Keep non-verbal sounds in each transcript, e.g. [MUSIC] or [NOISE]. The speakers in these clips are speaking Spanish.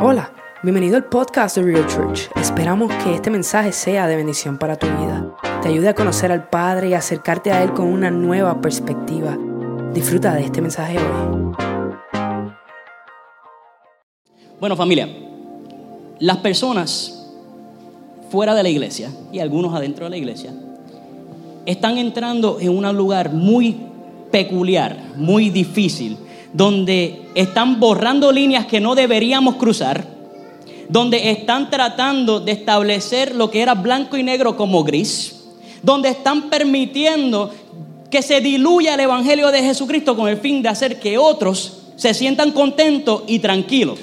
Hola, bienvenido al podcast de Real Church. Esperamos que este mensaje sea de bendición para tu vida. Te ayude a conocer al Padre y acercarte a Él con una nueva perspectiva. Disfruta de este mensaje hoy. Bueno familia, las personas fuera de la iglesia y algunos adentro de la iglesia están entrando en un lugar muy peculiar, muy difícil, donde están borrando líneas que no deberíamos cruzar, donde están tratando de establecer lo que era blanco y negro como gris, donde están permitiendo que se diluya el Evangelio de Jesucristo con el fin de hacer que otros se sientan contentos y tranquilos.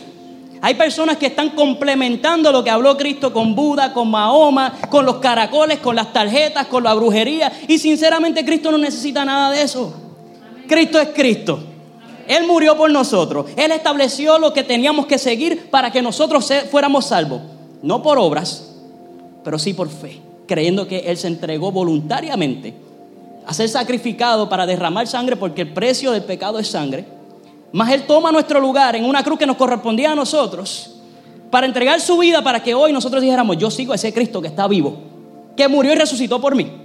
Hay personas que están complementando lo que habló Cristo con Buda, con Mahoma, con los caracoles, con las tarjetas, con la brujería. Y sinceramente Cristo no necesita nada de eso. Cristo es Cristo. Él murió por nosotros. Él estableció lo que teníamos que seguir para que nosotros fuéramos salvos. No por obras, pero sí por fe. Creyendo que Él se entregó voluntariamente a ser sacrificado para derramar sangre porque el precio del pecado es sangre. Mas Él toma nuestro lugar en una cruz que nos correspondía a nosotros para entregar su vida para que hoy nosotros dijéramos, yo sigo a ese Cristo que está vivo, que murió y resucitó por mí.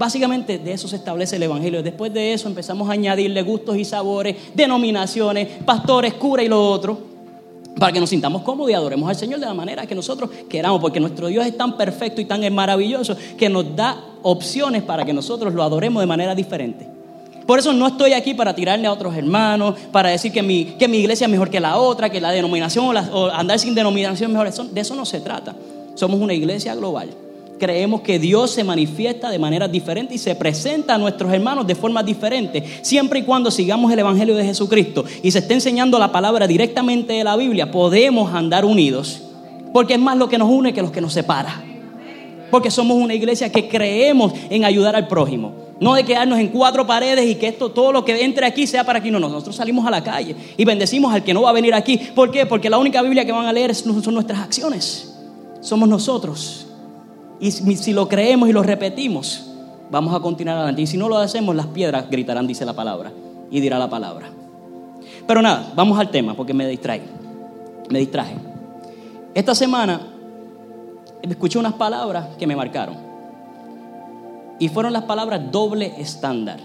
Básicamente de eso se establece el Evangelio. Después de eso empezamos a añadirle gustos y sabores, denominaciones, pastores, cura y lo otro, para que nos sintamos cómodos y adoremos al Señor de la manera que nosotros queramos, porque nuestro Dios es tan perfecto y tan maravilloso que nos da opciones para que nosotros lo adoremos de manera diferente. Por eso no estoy aquí para tirarle a otros hermanos, para decir que mi, que mi iglesia es mejor que la otra, que la denominación o, andar sin denominación es mejor. De eso no se trata. Somos una iglesia global creemos que Dios se manifiesta de manera diferente y se presenta a nuestros hermanos de forma diferente, siempre y cuando sigamos el Evangelio de Jesucristo y se esté enseñando la palabra directamente de la Biblia, podemos andar unidos, porque es más lo que nos une que lo que nos separa. Porque somos una iglesia que creemos en ayudar al prójimo. No de quedarnos en cuatro paredes y que esto, todo lo que entre aquí sea para aquí. No, nosotros salimos a la calle y bendecimos al que no va a venir aquí. ¿Por qué? Porque la única Biblia que van a leer son nuestras acciones. Somos nosotros. Y si lo creemos y lo repetimos, vamos a continuar adelante. Y si no lo hacemos, las piedras gritarán, dice la palabra, y dirá la palabra. Pero nada, vamos al tema, porque me distrae. Me distraje. Esta semana escuché unas palabras que me marcaron. Y fueron las palabras doble estándar.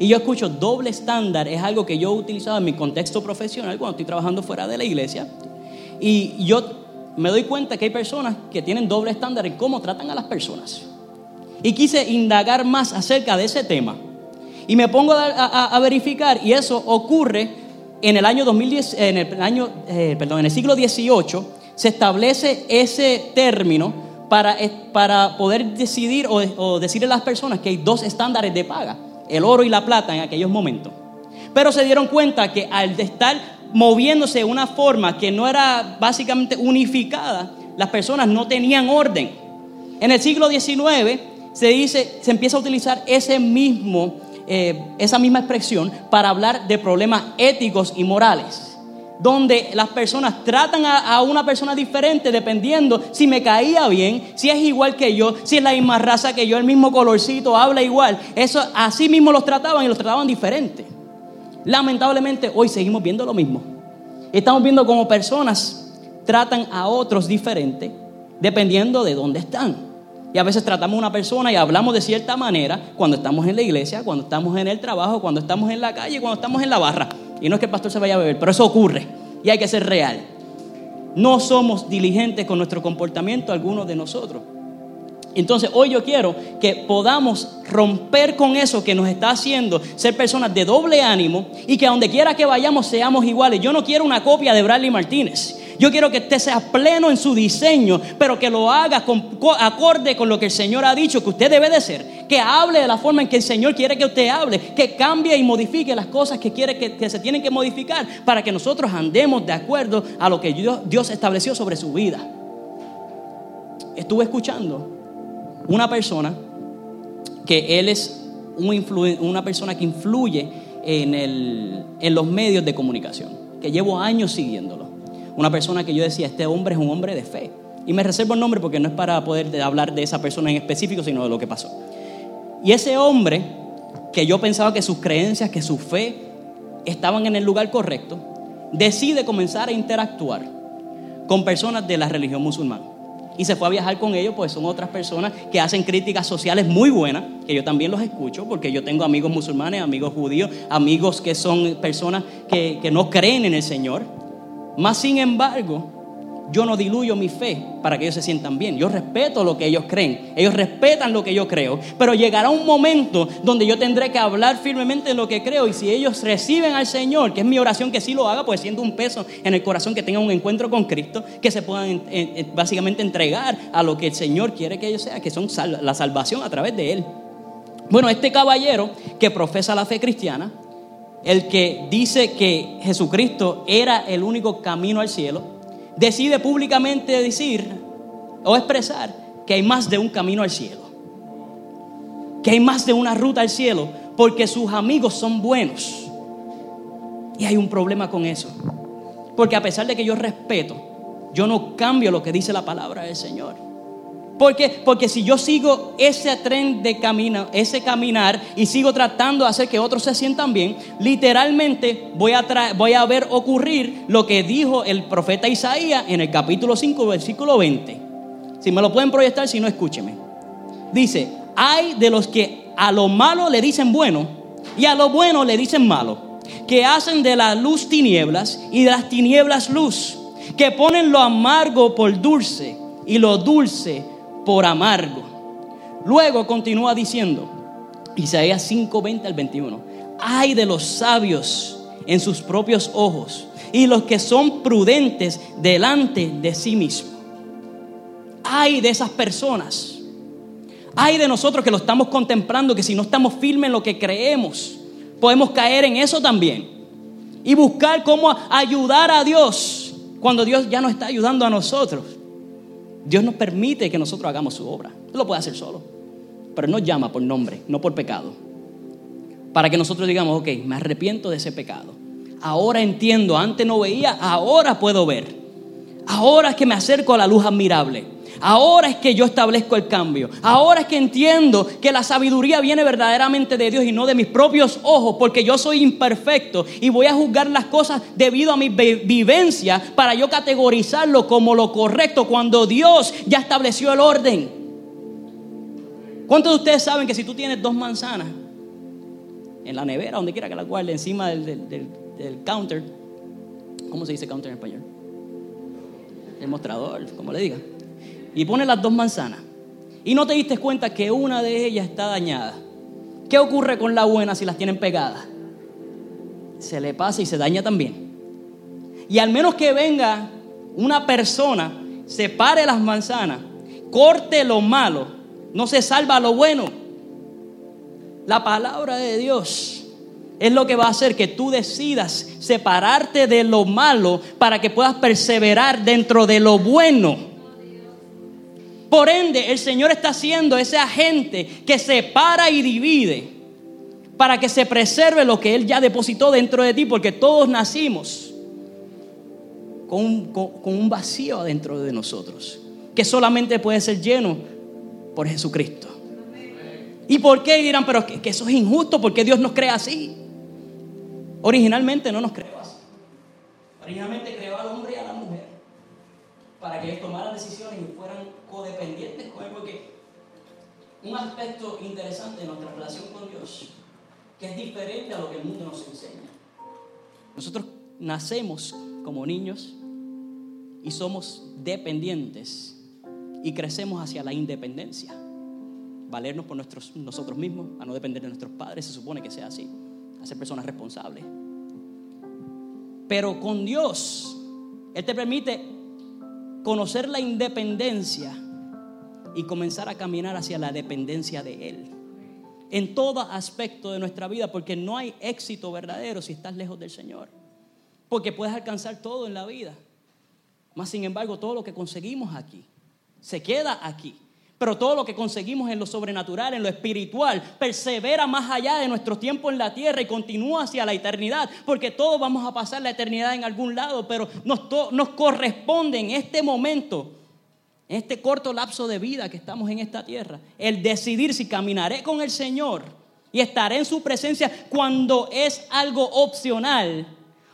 Y yo escucho doble estándar, es algo que yo he utilizado en mi contexto profesional cuando estoy trabajando fuera de la iglesia. Y yo me doy cuenta que hay personas que tienen doble estándar en cómo tratan a las personas. Y quise indagar más acerca de ese tema. Y me pongo a, verificar, y eso ocurre en el año 2010, en el año, eh, perdón, en el siglo XVIII, se establece ese término para, para poder decidir o, o decirle a las personas que hay dos estándares de paga, el oro y la plata en aquellos momentos. Pero se dieron cuenta que al estar moviéndose de una forma que no era básicamente unificada, las personas no tenían orden. En el siglo XIX se dice, se empieza a utilizar ese mismo, eh, esa misma expresión para hablar de problemas éticos y morales donde las personas tratan a, una persona diferente dependiendo si me caía bien, si es igual que yo, si es la misma raza que yo, el mismo colorcito, habla igual. Eso así mismo los trataban y los trataban diferente. Lamentablemente hoy seguimos viendo lo mismo. Estamos viendo cómo personas tratan a otros diferente dependiendo de dónde están. Y a veces tratamos a una persona y hablamos de cierta manera cuando estamos en la iglesia, cuando estamos en el trabajo, cuando estamos en la calle, cuando estamos en la barra. Y no es que el pastor se vaya a beber, pero eso ocurre y hay que ser real. No somos diligentes con nuestro comportamiento, algunos de nosotros. Entonces hoy yo quiero que podamos romper con eso que nos está haciendo ser personas de doble ánimo y que a donde quiera que vayamos seamos iguales. Yo no quiero una copia de Bradley Martínez. Yo quiero que usted sea pleno en su diseño, pero que lo haga con, acorde con lo que el Señor ha dicho que usted debe de ser. Que hable de la forma en que el Señor quiere que usted hable. Que cambie y modifique las cosas que quiere que, se tienen que modificar para que nosotros andemos de acuerdo a lo que Dios estableció sobre su vida. Estuve escuchando una persona que él es una persona que influye en, en los medios de comunicación, que llevo años siguiéndolo. Una persona que yo decía, este hombre es un hombre de fe. Y me reservo el nombre porque no es para poder hablar de esa persona en específico, sino de lo que pasó. Y ese hombre, que yo pensaba que sus creencias, que su fe estaban en el lugar correcto, decide comenzar a interactuar con personas de la religión musulmana. Y se fue a viajar con ellos, pues son otras personas que hacen críticas sociales muy buenas, que yo también los escucho, porque yo tengo amigos musulmanes, amigos judíos, amigos que son personas que, que no creen en el Señor. Más sin embargo, yo no diluyo mi fe para que ellos se sientan bien. Yo respeto lo que ellos creen. Ellos respetan lo que yo creo. Pero llegará un momento donde yo tendré que hablar firmemente de lo que creo. Y si ellos reciben al Señor, que es mi oración que sí lo haga, pues siendo un peso en el corazón, que tengan un encuentro con Cristo, que se puedan básicamente entregar a lo que el Señor quiere que ellos sean, que son la salvación a través de Él. Bueno, este caballero que profesa la fe cristiana, el que dice que Jesucristo era el único camino al cielo, decide públicamente decir o expresar que hay más de un camino al cielo. Que hay más de una ruta al cielo porque sus amigos son buenos. Y hay un problema con eso. Porque a pesar de que yo respeto, yo no cambio lo que dice la palabra del Señor. ¿Por qué? Porque si yo sigo ese tren de camino, ese caminar y sigo tratando de hacer que otros se sientan bien, literalmente voy a, voy a ver ocurrir lo que dijo el profeta Isaías en el capítulo 5, versículo 20. Si me lo pueden proyectar, si no, escúcheme. Dice, hay de los que a lo malo le dicen bueno y a lo bueno le dicen malo, que hacen de la luz tinieblas y de las tinieblas luz, que ponen lo amargo por dulce y lo dulce por amargo. Luego continúa diciendo, Isaías 5, 20 al 21, hay de los sabios en sus propios ojos y los que son prudentes delante de sí mismo. Hay de esas personas. Hay de nosotros que lo estamos contemplando, que si no estamos firmes en lo que creemos, podemos caer en eso también. Y buscar cómo ayudar a Dios cuando Dios ya no está ayudando a nosotros. Dios nos permite que nosotros hagamos su obra. Él lo puede hacer solo. Pero nos llama por nombre, no por pecado. Para que nosotros digamos, ok, me arrepiento de ese pecado. Ahora entiendo, antes no veía, ahora puedo ver. Ahora es que me acerco a la luz admirable. Ahora es que yo establezco el cambio. Ahora es que entiendo que la sabiduría viene verdaderamente de Dios y no de mis propios ojos, porque yo soy imperfecto y voy a juzgar las cosas debido a mi vivencia para yo categorizarlo como lo correcto cuando Dios ya estableció el orden. ¿Cuántos de ustedes saben que si tú tienes dos manzanas en la nevera, donde quiera que la guarde, encima del, del counter, ¿cómo se dice counter en español? El mostrador, como le diga y pone las dos manzanas y no te diste cuenta que una de ellas está dañada. ¿Qué ocurre con la buena si las tienen pegadas? Se le pasa y se daña también. Y al menos que venga una persona, separe las manzanas, corte lo malo, no se salva lo bueno. La palabra de Dios es lo que va a hacer que tú decidas separarte de lo malo para que puedas perseverar dentro de lo bueno. Por ende, el Señor está haciendo ese agente que separa y divide para que se preserve lo que Él ya depositó dentro de ti, porque todos nacimos con un, vacío dentro de nosotros, que solamente puede ser lleno por Jesucristo. ¿Y por qué dirán, pero que, que, eso es injusto? porque Dios nos crea así? Originalmente no nos creó así. Originalmente creó al hombre y a la mujer para que ellos tomaran decisiones y fueran codependientes con Él, porque un aspecto interesante de nuestra relación con Dios, que es diferente a lo que el mundo nos enseña. Nosotros nacemos como niños y somos dependientes y crecemos hacia la independencia. Valernos por nosotros mismos, a no depender de nuestros padres, se supone que sea así, ser personas responsables. Pero con Dios, Él te permite conocer la independencia y comenzar a caminar hacia la dependencia de Él. En todo aspecto de nuestra vida, porque no hay éxito verdadero si estás lejos del Señor. Porque puedes alcanzar todo en la vida. Más sin embargo, todo lo que conseguimos aquí se queda aquí. Pero todo lo que conseguimos en lo sobrenatural, en lo espiritual, persevera más allá de nuestro tiempo en la tierra y continúa hacia la eternidad, porque todos vamos a pasar la eternidad en algún lado, pero nos, nos corresponde en este momento, en este corto lapso de vida que estamos en esta tierra, el decidir si caminaré con el Señor y estaré en su presencia cuando es algo opcional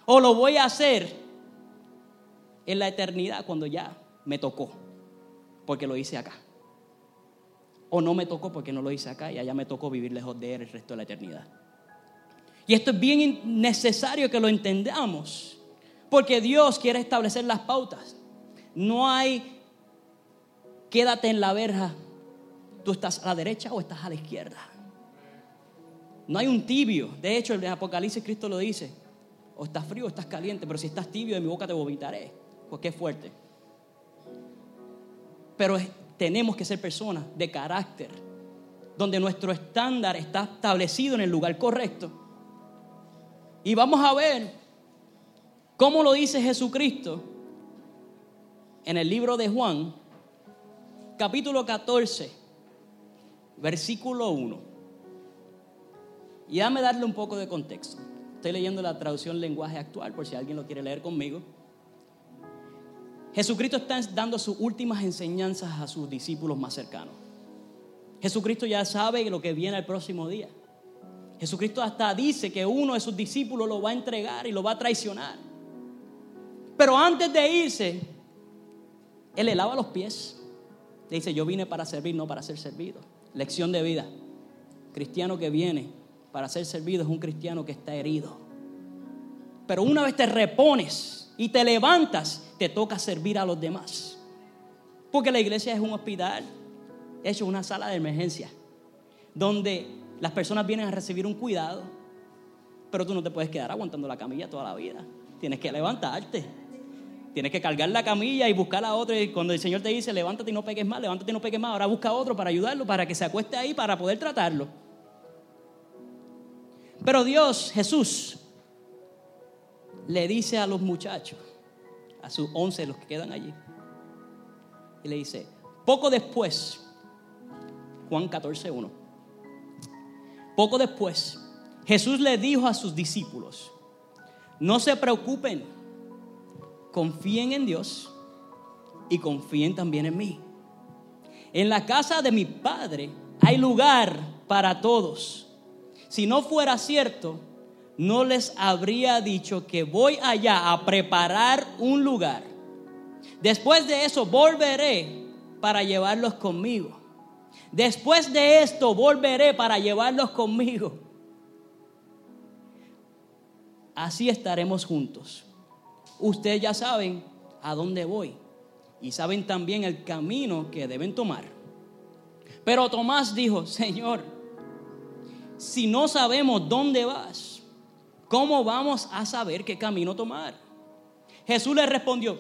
o lo voy a hacer en la eternidad cuando ya me tocó, porque lo hice acá. O no me tocó porque no lo hice acá y allá me tocó vivir lejos de Él el resto de la eternidad. Y esto es bien necesario que lo entendamos, porque Dios quiere establecer las pautas. No hay, quédate en la verja, tú estás a la derecha o estás a la izquierda. No hay un tibio. De hecho, en Apocalipsis Cristo lo dice. O estás frío o estás caliente, pero si estás tibio de mi boca te vomitaré. Porque es fuerte. Pero tenemos que ser personas de carácter, donde nuestro estándar está establecido en el lugar correcto. Y vamos a ver cómo lo dice Jesucristo en el libro de Juan, capítulo 14, versículo 1. Y dame darle un poco de contexto. Estoy leyendo la traducción lenguaje actual por si alguien lo quiere leer conmigo. Jesucristo está dando sus últimas enseñanzas a sus discípulos más cercanos. Jesucristo ya sabe lo que viene el próximo día. Jesucristo hasta dice que uno de sus discípulos lo va a entregar y lo va a traicionar. Pero antes de irse, Él le lava los pies. Le dice, yo vine para servir, no para ser servido. Lección de vida. Cristiano que viene para ser servido es un cristiano que está herido. Pero una vez te repones y te levantas, te toca servir a los demás. Porque la iglesia es un hospital, es una sala de emergencia, donde las personas vienen a recibir un cuidado, pero tú no te puedes quedar aguantando la camilla toda la vida. Tienes que levantarte. Tienes que cargar la camilla y buscar a otro. Y cuando el Señor te dice, levántate y no pegues más, levántate y no pegues más, ahora busca otro para ayudarlo, para que se acueste ahí, para poder tratarlo. Pero Dios, Jesús, le dice a los muchachos, a sus once, los que quedan allí, y le dice, poco después, Juan 14, 1, poco después, Jesús le dijo a sus discípulos, no se preocupen, confíen en Dios y confíen también en mí. En la casa de mi Padre hay lugar para todos. Si no fuera cierto, no les habría dicho que voy allá a preparar un lugar. Después de eso volveré para llevarlos conmigo. Después de esto volveré para llevarlos conmigo. Así estaremos juntos. Ustedes ya saben a dónde voy y saben también el camino que deben tomar. Pero Tomás dijo, Señor, si no sabemos dónde vas, ¿cómo vamos a saber qué camino tomar? Jesús le respondió,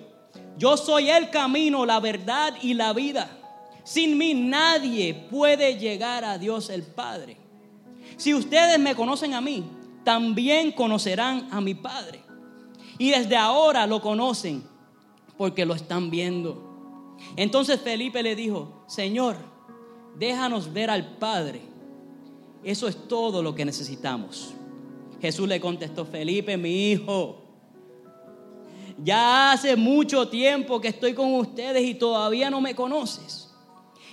yo soy el camino, la verdad y la vida. Sin mí nadie puede llegar a Dios el Padre. Si ustedes me conocen a mí, también conocerán a mi Padre. Y desde ahora lo conocen porque lo están viendo. Entonces Felipe le dijo, Señor, déjanos ver al Padre. Eso es todo lo que necesitamos. Jesús le contestó, Felipe, mi hijo, ya hace mucho tiempo que estoy con ustedes y todavía no me conoces.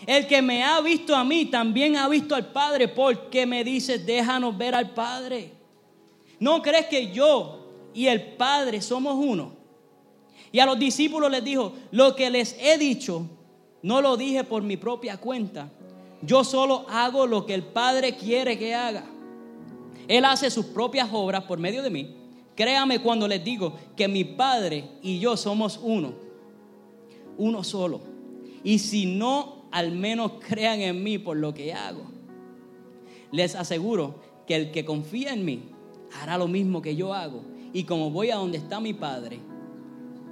El que me ha visto a mí también ha visto al Padre. porque me dices, déjanos ver al Padre? ¿No crees que yo y el Padre somos uno? Y a los discípulos les dijo, lo que les he dicho, no lo dije por mi propia cuenta. Yo solo hago lo que el Padre quiere que haga. Él hace sus propias obras por medio de mí. Créame cuando les digo que mi Padre y yo somos uno, uno solo. Y si no, al menos crean en mí por lo que hago. Les aseguro que el que confía en mí hará lo mismo que yo hago. Y como voy a donde está mi Padre,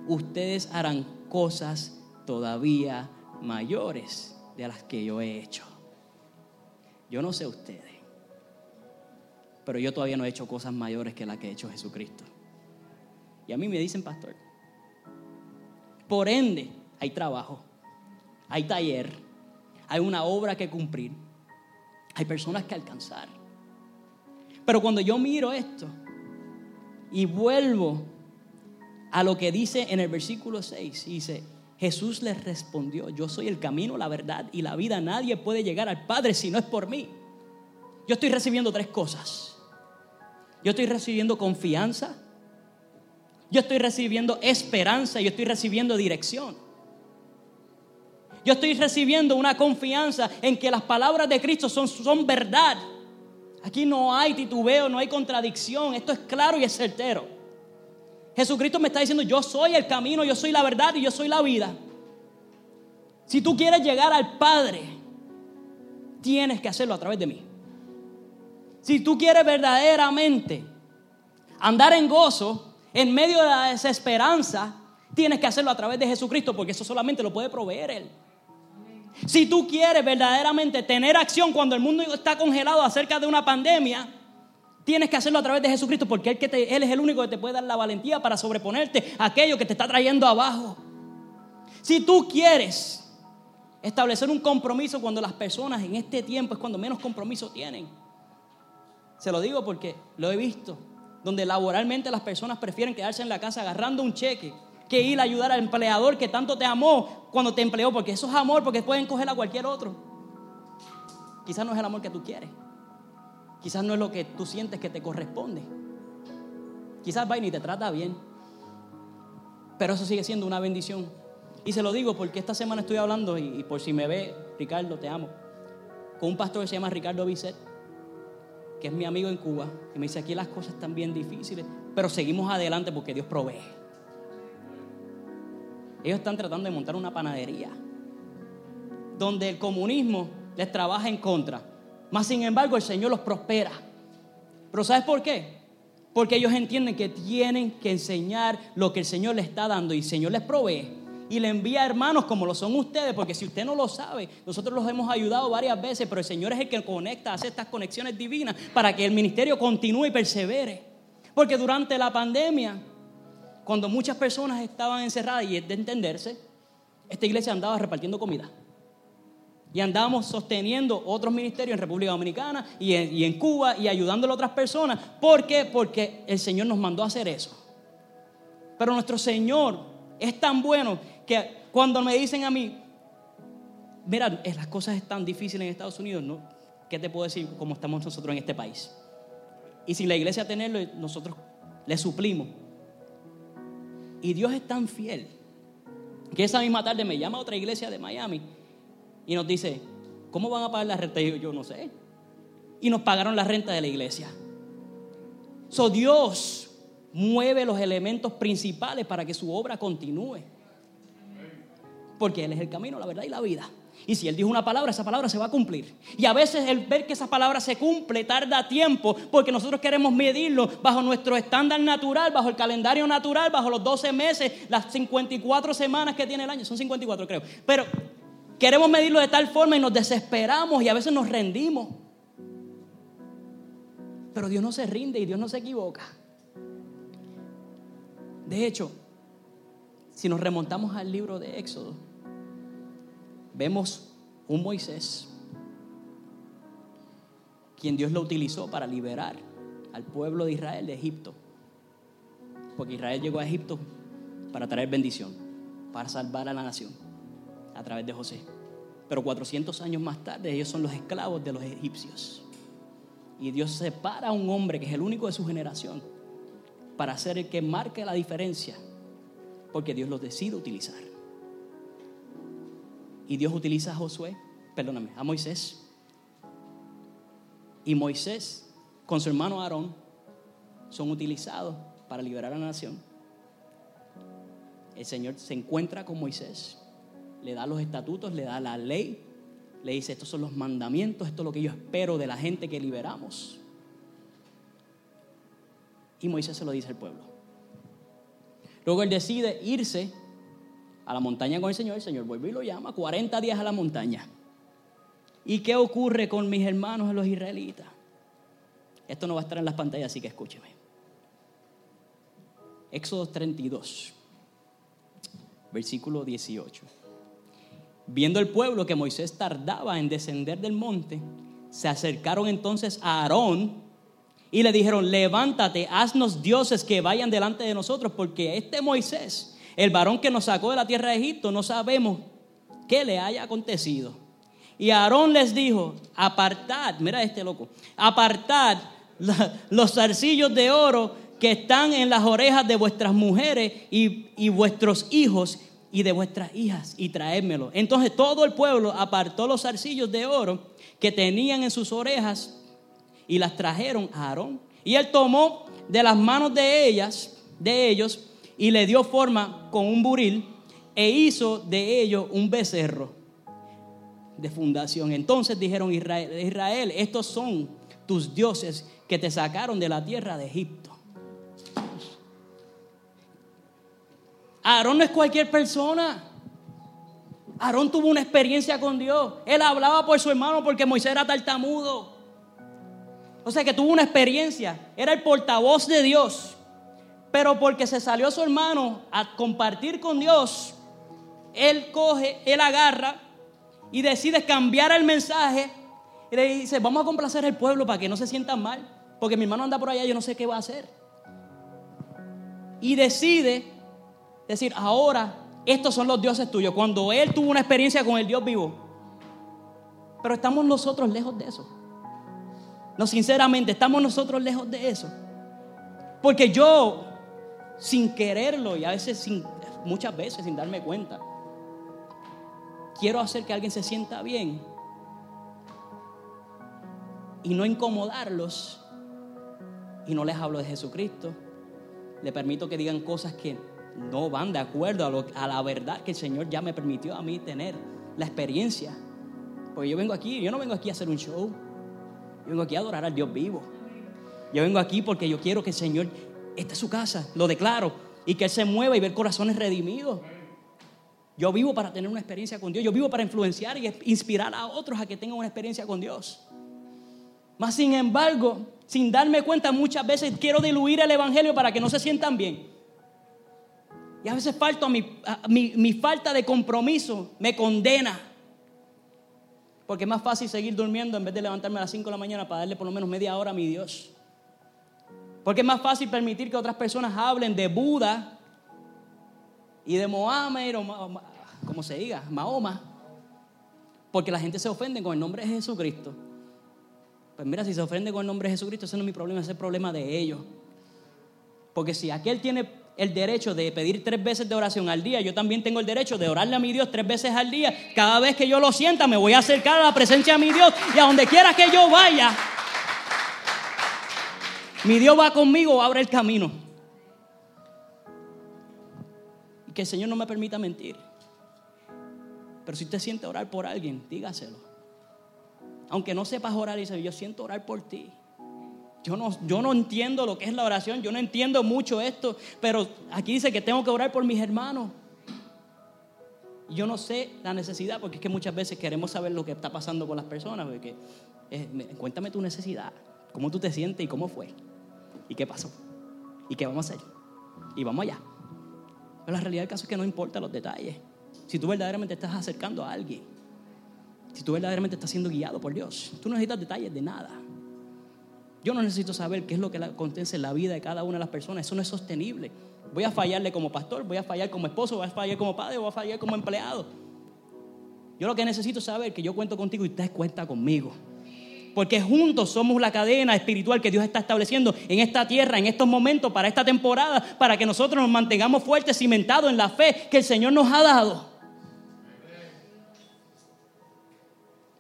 ustedes harán cosas todavía mayores de las que yo he hecho. Yo no sé ustedes pero yo todavía no he hecho cosas mayores que las que ha hecho Jesucristo. Y a mí me dicen, pastor, por ende hay trabajo, hay taller, hay una obra que cumplir, hay personas que alcanzar. Pero cuando yo miro esto y vuelvo a lo que dice en el versículo 6, dice, Jesús les respondió, yo soy el camino, la verdad y la vida, nadie puede llegar al Padre si no es por mí. Yo estoy recibiendo tres cosas. Yo estoy recibiendo confianza, Yo estoy recibiendo esperanza, yo estoy recibiendo dirección. Yo estoy recibiendo una confianza en que las palabras de Cristo son, son verdad. Aquí no hay titubeo, no hay contradicción. Esto es claro y es certero. Jesucristo me está diciendo, yo soy el camino, yo soy la verdad y yo soy la vida. Si tú quieres llegar al Padre, tienes que hacerlo a través de mí. Si tú quieres verdaderamente andar en gozo en medio de la desesperanza, tienes que hacerlo a través de Jesucristo porque eso solamente lo puede proveer Él. Si tú quieres verdaderamente tener acción cuando el mundo está congelado acerca de una pandemia, tienes que hacerlo a través de Jesucristo porque él, él, es el único que te puede dar la valentía para sobreponerte a aquello que te está trayendo abajo. Si tú quieres establecer un compromiso cuando las personas en este tiempo es cuando menos compromiso tienen. Se lo digo porque lo he visto, donde laboralmente las personas prefieren quedarse en la casa agarrando un cheque que ir a ayudar al empleador que tanto te amó cuando te empleó, porque eso es amor, porque pueden coger a cualquier otro. Quizás no es el amor que tú quieres. Quizás no es lo que tú sientes que te corresponde. Quizás va y ni te trata bien. Pero eso sigue siendo una bendición. Y se lo digo porque esta semana estoy hablando, y, por si me ve, Ricardo, te amo, con un pastor que se llama Ricardo Bisset, que es mi amigo en Cuba, y me dice, aquí las cosas están bien difíciles, pero seguimos adelante porque Dios provee. Ellos están tratando de montar una panadería donde el comunismo les trabaja en contra. Mas sin embargo el Señor los prospera. Pero ¿sabes por qué? Porque ellos entienden que tienen que enseñar lo que el Señor les está dando y el Señor les provee. Y le envía hermanos como lo son ustedes, porque si usted no lo sabe, nosotros los hemos ayudado varias veces, pero el Señor es el que conecta, hace estas conexiones divinas para que el ministerio continúe y persevere. Porque durante la pandemia cuando muchas personas estaban encerradas y es de entenderse, esta iglesia andaba repartiendo comida. Y andábamos sosteniendo otros ministerios en República Dominicana y en, Cuba y ayudándole a otras personas. ¿Por qué? Porque el Señor nos mandó a hacer eso. Pero nuestro Señor es tan bueno que cuando me dicen a mí, mira, las cosas están difíciles en Estados Unidos, ¿no? ¿qué te puedo decir cómo estamos nosotros en este país? Y sin la iglesia tenerlo, nosotros le suplimos. Y Dios es tan fiel que esa misma tarde me llama a otra iglesia de Miami y nos dice, ¿cómo van a pagar la renta? Y yo, yo no sé. Y nos pagaron la renta de la iglesia. So Dios mueve los elementos principales para que su obra continúe. Porque Él es el camino, la verdad y la vida. Y si Él dijo una palabra, esa palabra se va a cumplir. Y a veces el ver que esa palabra se cumple tarda tiempo porque nosotros queremos medirlo bajo nuestro estándar natural, bajo el calendario natural, bajo los 12 meses, las 54 semanas que tiene el año. Son 54 creo. Pero queremos medirlo de tal forma y nos desesperamos y a veces nos rendimos. Pero Dios no se rinde y Dios no se equivoca. De hecho, si nos remontamos al libro de Éxodo, vemos un Moisés, quien Dios lo utilizó para liberar al pueblo de Israel de Egipto. Porque Israel llegó a Egipto para traer bendición, para salvar a la nación a través de José. Pero 400 años más tarde ellos son los esclavos de los egipcios. Y Dios separa a un hombre que es el único de su generación para ser el que marque la diferencia, porque Dios los decide utilizar. Y Dios utiliza a Josué, perdóname, a Moisés. Y Moisés con su hermano Aarón son utilizados para liberar a la nación. El Señor se encuentra con Moisés, le da los estatutos, le da la ley, le dice, estos son los mandamientos, esto es lo que yo espero de la gente que liberamos. Y Moisés se lo dice al pueblo. Luego él decide irse a la montaña con el Señor, el Señor vuelve y lo llama 40 días a la montaña. ¿Y qué ocurre con mis hermanos los israelitas? Esto no va a estar en las pantallas, así que escúcheme. Éxodo 32, versículo 18. Viendo el pueblo que Moisés tardaba en descender del monte, se acercaron entonces a Aarón y le dijeron, levántate, haznos dioses que vayan delante de nosotros, porque este Moisés el varón que nos sacó de la tierra de Egipto, no sabemos qué le haya acontecido. Y Aarón les dijo, apartad, mira este loco, apartad los zarcillos de oro que están en las orejas de vuestras mujeres y, y vuestros hijos y de vuestras hijas y traédmelo. Entonces todo el pueblo apartó los zarcillos de oro que tenían en sus orejas y las trajeron a Aarón. Y él tomó de las manos de ellas, de ellos, y le dio forma con un buril e hizo de ellos un becerro de fundación. Entonces dijeron Israel, Israel, estos son tus dioses que te sacaron de la tierra de Egipto. Aarón no es cualquier persona. Aarón tuvo una experiencia con Dios. Él hablaba por su hermano porque Moisés era tartamudo. O sea que tuvo una experiencia. Era el portavoz de Dios. Pero porque se salió su hermano a compartir con Dios, él coge, él agarra y decide cambiar el mensaje. Y le dice, vamos a complacer al pueblo para que no se sientan mal. Porque mi hermano anda por allá, yo no sé qué va a hacer. Y decide decir, ahora estos son los dioses tuyos. Cuando él tuvo una experiencia con el Dios vivo. Pero estamos nosotros lejos de eso. No, sinceramente, estamos nosotros lejos de eso. Porque yo, sin quererlo y a veces sin, muchas veces sin darme cuenta, quiero hacer que alguien se sienta bien y no incomodarlos y no les hablo de Jesucristo. Le permito que digan cosas que no van de acuerdo a, la verdad que el Señor ya me permitió a mí tener, la experiencia. Porque yo vengo aquí, yo no vengo aquí a hacer un show, yo vengo aquí a adorar al Dios vivo. Yo vengo aquí porque yo quiero que el Señor, esta es su casa, lo declaro, y que Él se mueva y ver corazones redimidos. Yo vivo para tener una experiencia con Dios, yo vivo para influenciar y inspirar a otros a que tengan una experiencia con Dios. Mas sin embargo, sin darme cuenta, muchas veces quiero diluir el Evangelio para que no se sientan bien. Y a veces falto a mi, mi, falta de compromiso me condena. Porque es más fácil seguir durmiendo en vez de levantarme a las 5 de la mañana para darle por lo menos media hora a mi Dios. Porque es más fácil permitir que otras personas hablen de Buda y de Mohammed o como se diga, Mahoma. Porque la gente se ofende con el nombre de Jesucristo. Pues mira, si se ofende con el nombre de Jesucristo, ese no es mi problema, ese es el problema de ellos. Porque si aquel tiene el derecho de pedir tres veces de oración al día, yo también tengo el derecho de orarle a mi Dios tres veces al día. Cada vez que yo lo sienta, me voy a acercar a la presencia de mi Dios y a donde quiera que yo vaya, mi Dios va conmigo, abre el camino. Y que el Señor no me permita mentir. Pero si usted siente orar por alguien, dígaselo. Aunque no sepas orar, dice, yo siento orar por ti. Yo no, yo no entiendo lo que es la oración, yo no entiendo mucho esto, pero aquí dice que tengo que orar por mis hermanos. Yo no sé la necesidad, porque es que muchas veces queremos saber lo que está pasando con las personas. Porque, eh, cuéntame tu necesidad, cómo tú te sientes y cómo fue, y qué pasó, y qué vamos a hacer, y vamos allá. Pero la realidad del caso es que no importa los detalles. Si tú verdaderamente estás acercando a alguien, si tú verdaderamente estás siendo guiado por Dios, tú no necesitas detalles de nada. Yo no necesito saber qué es lo que acontece en la vida de cada una de las personas. Eso no es sostenible. Voy a fallarle como pastor, voy a fallar como esposo, voy a fallar como padre, voy a fallar como empleado. Yo lo que necesito saber es que yo cuento contigo y usted cuenta conmigo. Porque juntos somos la cadena espiritual que Dios está estableciendo en esta tierra, en estos momentos, para esta temporada, para que nosotros nos mantengamos fuertes, cimentados en la fe que el Señor nos ha dado.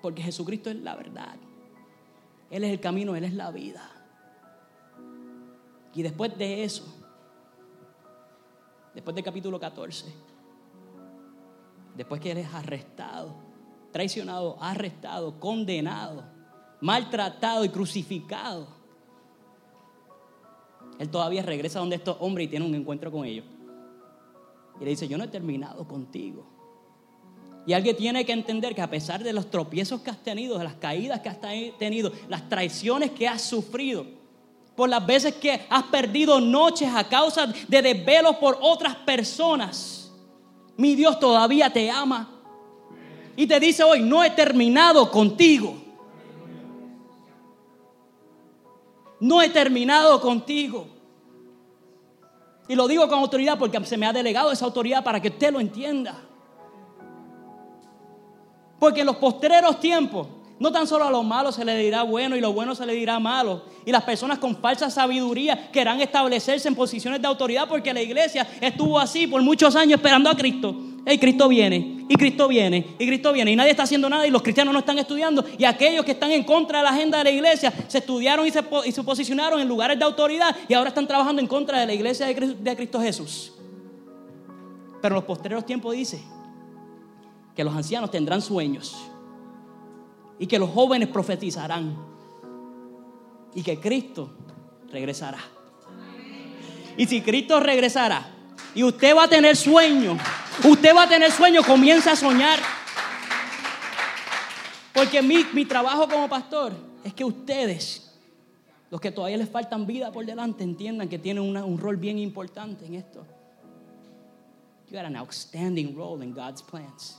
Porque Jesucristo es la verdad. Él es el camino, Él es la vida. Y después de eso, después del capítulo 14, después que Él es arrestado, traicionado, arrestado, condenado, maltratado y crucificado, Él todavía regresa donde estos hombres y tiene un encuentro con ellos. Y le dice, yo no he terminado contigo. Y alguien tiene que entender que a pesar de los tropiezos que has tenido, de las caídas que has tenido, las traiciones que has sufrido, por las veces que has perdido noches a causa de desvelos por otras personas, mi Dios todavía te ama. Y te dice hoy, no he terminado contigo. No he terminado contigo. Y lo digo con autoridad porque se me ha delegado esa autoridad para que usted lo entienda. Porque en los postreros tiempos No tan solo a los malos se le dirá bueno y lo bueno se le dirá malo. Y las personas con falsa sabiduría querrán establecerse en posiciones de autoridad porque la iglesia estuvo así por muchos años esperando a Cristo. Y Cristo viene, y Cristo viene, y Cristo viene. Y nadie está haciendo nada y los cristianos no están estudiando. Y aquellos que están en contra de la agenda de la iglesia se estudiaron y se, posicionaron en lugares de autoridad y ahora están trabajando en contra de la iglesia de Cristo Jesús. Pero los posteriores tiempos dice que los ancianos tendrán sueños y que los jóvenes profetizarán y que Cristo regresará. Y si Cristo regresará y usted va a tener sueño, usted va a tener sueño, comienza a soñar. Porque mi, mi trabajo como pastor es que ustedes, los que todavía les faltan vida por delante, entiendan que tienen un rol bien importante en esto. You got an outstanding role in God's plans.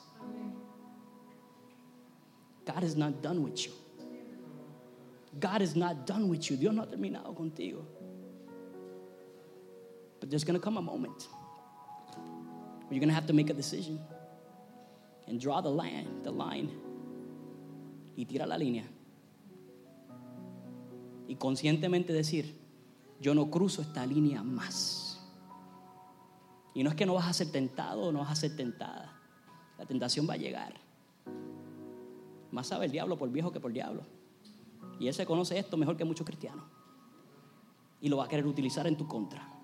God is not done with you. God is not done with you. Dios no ha terminado contigo. But there's going to come a moment you're going to have to make a decision and draw the line, the line y tira la línea. Y conscientemente decir, yo no cruzo esta línea más. Y no es que no vas a ser tentado o no vas a ser tentada. La tentación va a llegar. Más sabe el diablo por viejo que por diablo. Y él se conoce esto mejor que muchos cristianos. Y lo va a querer utilizar en tu contra.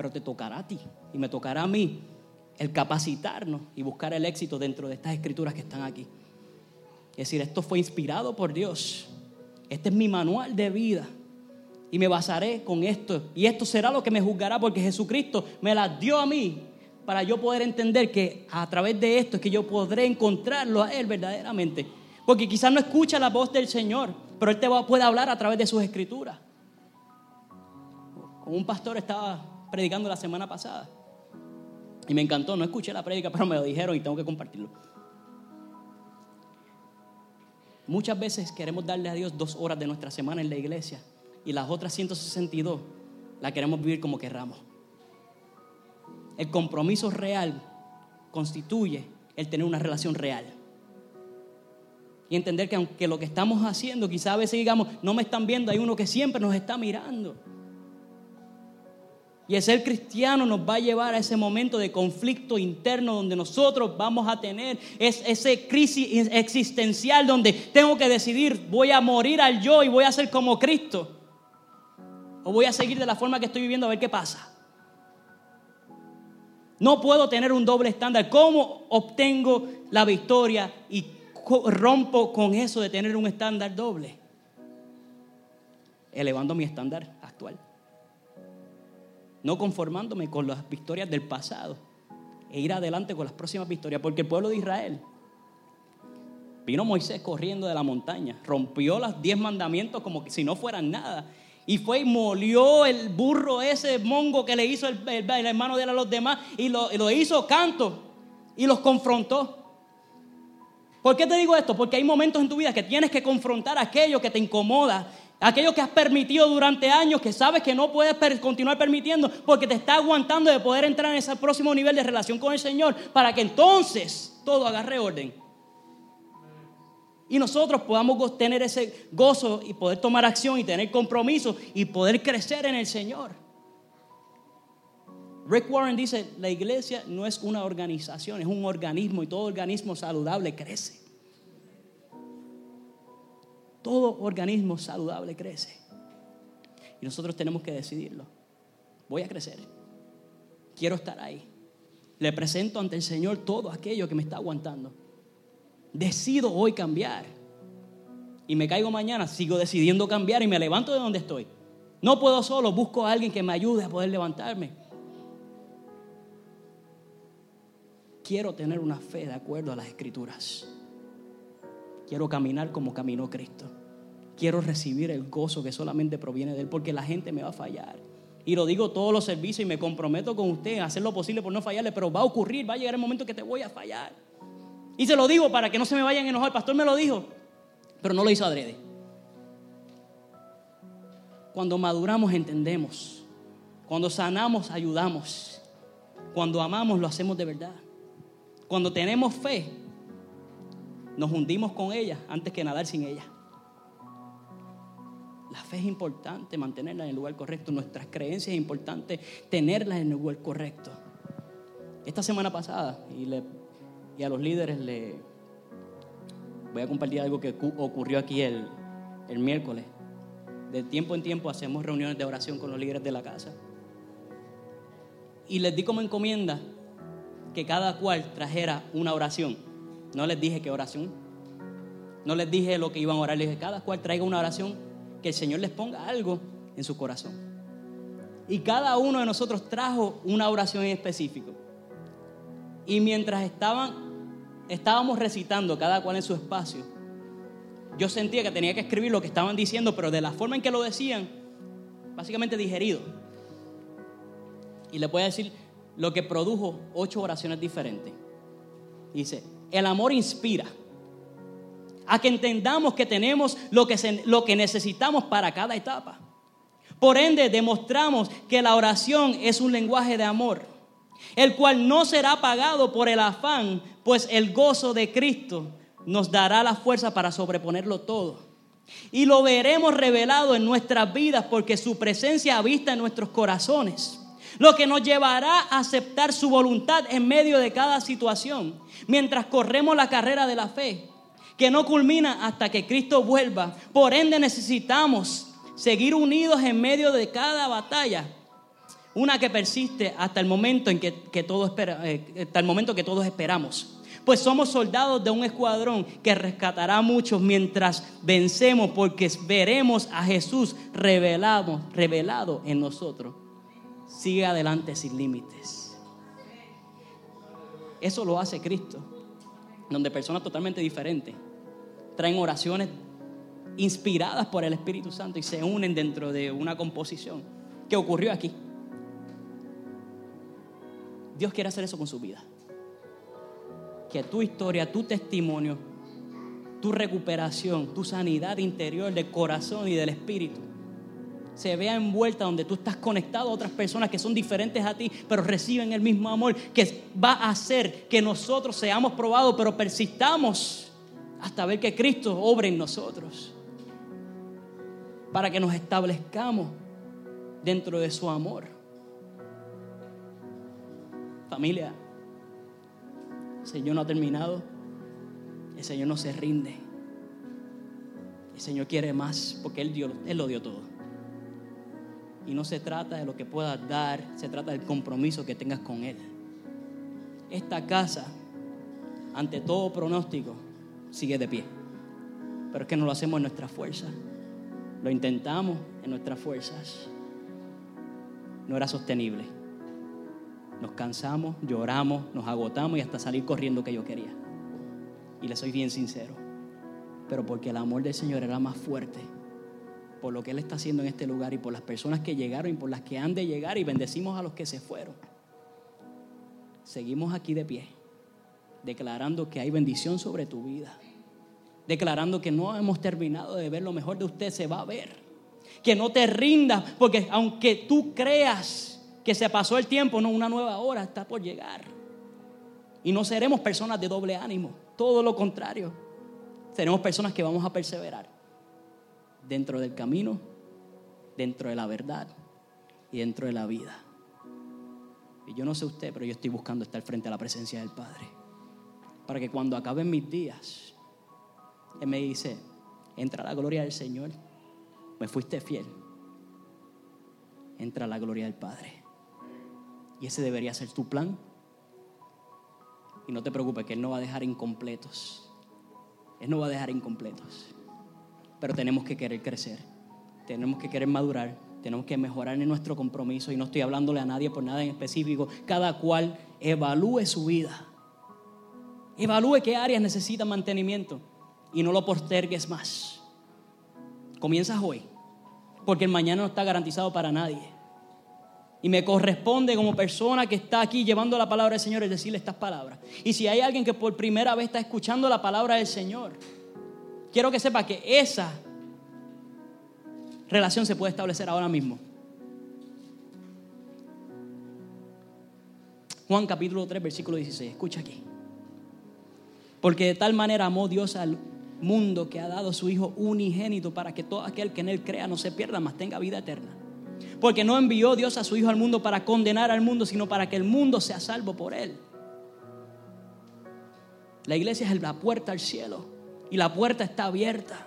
Pero te tocará a ti y me tocará a mí el capacitarnos y buscar el éxito dentro de estas escrituras que están aquí. Es decir, esto fue inspirado por Dios. Este es mi manual de vida. Y me basaré con esto. Y esto será lo que me juzgará porque Jesucristo me la dio a mí para yo poder entender que a través de esto es que yo podré encontrarlo a Él verdaderamente. Porque quizás no escucha la voz del Señor, pero Él te puede hablar a través de sus escrituras. Como un pastor estaba predicando la semana pasada. Y me encantó, no escuché la prédica, [LAUGHS] pero me lo dijeron y tengo que compartirlo. Muchas veces queremos darle a Dios dos horas de nuestra semana en la iglesia y las otras 162 las queremos vivir como querramos. El compromiso real constituye el tener una relación real. Y entender que aunque lo que estamos haciendo, quizás a veces digamos, no me están viendo, hay uno que siempre nos está mirando. Y el ser cristiano nos va a llevar a ese momento de conflicto interno donde nosotros vamos a tener ese crisis existencial donde tengo que decidir, voy a morir al yo y voy a ser como Cristo. O voy a seguir de la forma que estoy viviendo a ver qué pasa. No puedo tener un doble estándar. ¿Cómo obtengo la victoria y rompo con eso de tener un estándar doble? Elevando mi estándar. No conformándome con las victorias del pasado e ir adelante con las próximas victorias. Porque el pueblo de Israel vino Moisés corriendo de la montaña, rompió los diez mandamientos como si no fueran nada y fue y molió el burro ese mongo que le hizo el, hermano de él a los demás y lo, lo hizo canto y los confrontó. ¿Por qué te digo esto? Porque hay momentos en tu vida que tienes que confrontar aquello que te incomoda, aquello que has permitido durante años, que sabes que no puedes continuar permitiendo porque te está aguantando de poder entrar en ese próximo nivel de relación con el Señor para que entonces todo agarre orden y nosotros podamos tener ese gozo y poder tomar acción y tener compromiso y poder crecer en el Señor. Rick Warren dice, la iglesia no es una organización, es un organismo y todo organismo saludable crece. Todo organismo saludable crece. Y nosotros tenemos que decidirlo. Voy a crecer. Quiero estar ahí. Le presento ante el Señor todo aquello que me está aguantando decido hoy cambiar. Y me caigo mañana, sigo decidiendo cambiar y me levanto de donde estoy. No puedo solo, busco a alguien que me ayude a poder levantarme. Quiero tener una fe de acuerdo a las escrituras. Quiero caminar como caminó Cristo. Quiero recibir el gozo que solamente proviene de Él, porque la gente me va a fallar. Y lo digo todos los servicios y me comprometo con usted a hacer lo posible por no fallarle, pero va a ocurrir, va a llegar el momento que te voy a fallar. Y se lo digo para que no se me vayan a enojar. El pastor me lo dijo, pero no lo hizo adrede. Cuando maduramos entendemos. Cuando sanamos ayudamos. Cuando amamos lo hacemos de verdad. Cuando tenemos fe, nos hundimos con ella antes que nadar sin ella. La fe es importante, mantenerla en el lugar correcto. Nuestras creencias es importante tenerlas en el lugar correcto. Esta semana pasada, y, a los líderes le voy a compartir algo que ocurrió aquí el, el miércoles. De tiempo en tiempo hacemos reuniones de oración con los líderes de la casa. Y les di como encomienda que cada cual trajera una oración. No les dije qué oración. No les dije lo que iban a orar. Les dije, cada cual traiga una oración que el Señor les ponga algo en su corazón. Y cada uno de nosotros trajo una oración en específico. Y mientras estaban, estábamos recitando cada cual en su espacio, yo sentía que tenía que escribir lo que estaban diciendo, pero de la forma en que lo decían, básicamente digerido. Y le voy a decir lo que produjo ocho oraciones diferentes. Dice, el amor inspira a que entendamos que tenemos lo que, lo que necesitamos para cada etapa. Por ende, demostramos que la oración es un lenguaje de amor, el cual no será pagado por el afán, pues el gozo de Cristo nos dará la fuerza para sobreponerlo todo. Y lo veremos revelado en nuestras vidas porque su presencia habita en nuestros corazones. Lo que nos llevará a aceptar su voluntad en medio de cada situación, mientras corremos la carrera de la fe que no culmina hasta que Cristo vuelva. Por ende necesitamos seguir unidos en medio de cada batalla. Una que persiste hasta el momento en que, todos eh, hasta el momento que todos esperamos. Pues somos soldados de un escuadrón que rescatará a muchos mientras vencemos, porque veremos a Jesús revelado, revelado en nosotros. Sigue adelante sin límites. Eso lo hace Cristo, donde personas totalmente diferentes traen oraciones inspiradas por el Espíritu Santo y se unen dentro de una composición que ocurrió aquí. Dios quiere hacer eso con su vida. Que tu historia, tu testimonio, tu recuperación, tu sanidad interior del corazón y del espíritu se vea envuelta donde tú estás conectado a otras personas que son diferentes a ti, pero reciben el mismo amor, que va a hacer que nosotros seamos probados, pero persistamos hasta ver que Cristo obre en nosotros, para que nos establezcamos dentro de su amor. Familia, el Señor no ha terminado, el Señor no se rinde, el Señor quiere más porque Él, dio, Él lo dio todo. Y no se trata de lo que puedas dar, se trata del compromiso que tengas con Él. Esta casa, ante todo pronóstico, sigue de pie. Pero es que no lo hacemos en nuestra fuerza. Lo intentamos en nuestras fuerzas. No era sostenible. Nos cansamos, lloramos, nos agotamos y hasta salir corriendo que yo quería. Y le soy bien sincero. Pero porque el amor del Señor era más fuerte por lo que Él está haciendo en este lugar y por las personas que llegaron y por las que han de llegar y bendecimos a los que se fueron. Seguimos aquí de pie declarando que hay bendición sobre tu vida. Declarando que no hemos terminado de ver lo mejor de usted, se va a ver. Que no te rindas, porque aunque tú creas que se pasó el tiempo, no, una nueva hora está por llegar. Y no seremos personas de doble ánimo, todo lo contrario. Seremos personas que vamos a perseverar dentro del camino, dentro de la verdad y dentro de la vida. Y yo no sé usted, pero yo estoy buscando estar frente a la presencia del Padre para que cuando acaben mis días, Él me dice, entra la gloria del Señor, me fuiste fiel, entra la gloria del Padre. Y ese debería ser tu plan. Y no te preocupes que Él no va a dejar incompletos. Él no va a dejar incompletos. Pero tenemos que querer crecer. Tenemos que querer madurar. Tenemos que mejorar en nuestro compromiso. Y no estoy hablándole a nadie por nada en específico. Cada cual evalúe su vida Evalúe qué áreas necesitan mantenimiento y no lo postergues más. Comienzas hoy, porque el mañana no está garantizado para nadie. Y me corresponde como persona que está aquí llevando la palabra del Señor decirle estas palabras. Y si hay alguien que por primera vez está escuchando la palabra del Señor, quiero que sepa que esa relación se puede establecer ahora mismo. Juan capítulo 3, versículo 16. Escucha aquí. Porque de tal manera amó Dios al mundo que ha dado su Hijo unigénito para que todo aquel que en Él crea no se pierda, mas tenga vida eterna. Porque no envió Dios a su Hijo al mundo para condenar al mundo, sino para que el mundo sea salvo por Él. La iglesia es la puerta al cielo y la puerta está abierta.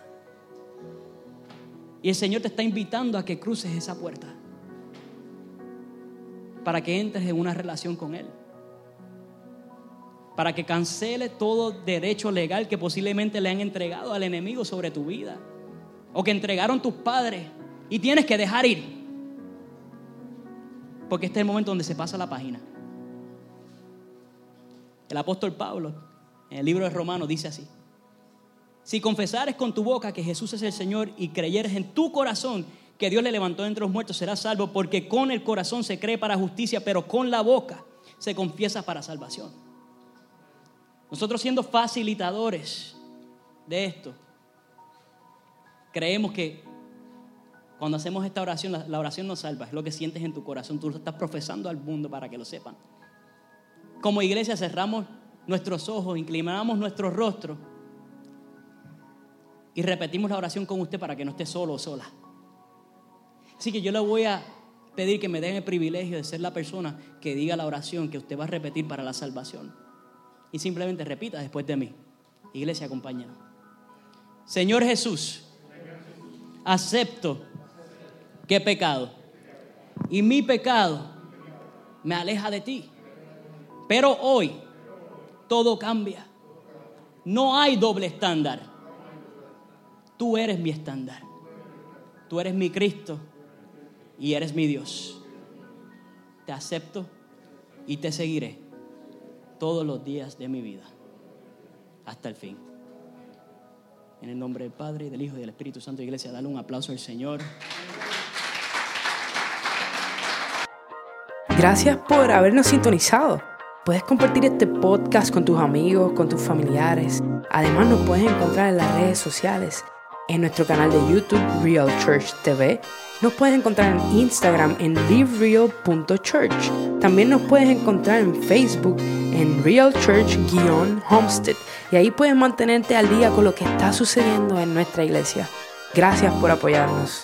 Y el Señor te está invitando a que cruces esa puerta para que entres en una relación con Él para que cancele todo derecho legal que posiblemente le han entregado al enemigo sobre tu vida o que entregaron tus padres y tienes que dejar ir. Porque este es el momento donde se pasa la página. El apóstol Pablo, en el libro de Romanos, dice así. Si confesares con tu boca que Jesús es el Señor y creyeres en tu corazón que Dios le levantó entre los muertos, serás salvo, porque con el corazón se cree para justicia, pero con la boca se confiesa para salvación. Nosotros siendo facilitadores de esto, creemos que cuando hacemos esta oración, la, oración nos salva, es lo que sientes en tu corazón, tú lo estás profesando al mundo para que lo sepan. Como iglesia cerramos nuestros ojos, inclinamos nuestro rostro y repetimos la oración con usted para que no esté solo o sola. Así que yo le voy a pedir que me den el privilegio de ser la persona que diga la oración que usted va a repetir para la salvación y simplemente repita después de mí. Iglesia, acompáñanos. Señor Jesús, acepto que pecado y mi pecado me aleja de ti. Pero hoy todo cambia. No hay doble estándar. Tú eres mi estándar. Tú eres mi Cristo y eres mi Dios. Te acepto y te seguiré todos los días de mi vida, hasta el fin. En el nombre del Padre, del Hijo y del Espíritu Santo, Iglesia, dale un aplauso al Señor. Gracias por habernos sintonizado. Puedes compartir este podcast con tus amigos, con tus familiares. Además nos puedes encontrar en las redes sociales, en nuestro canal de YouTube Real Church TV nos puedes encontrar en Instagram en livereal.church. También nos puedes encontrar en Facebook en Real Church-Homestead. Y ahí puedes mantenerte al día con lo que está sucediendo en nuestra iglesia. Gracias por apoyarnos.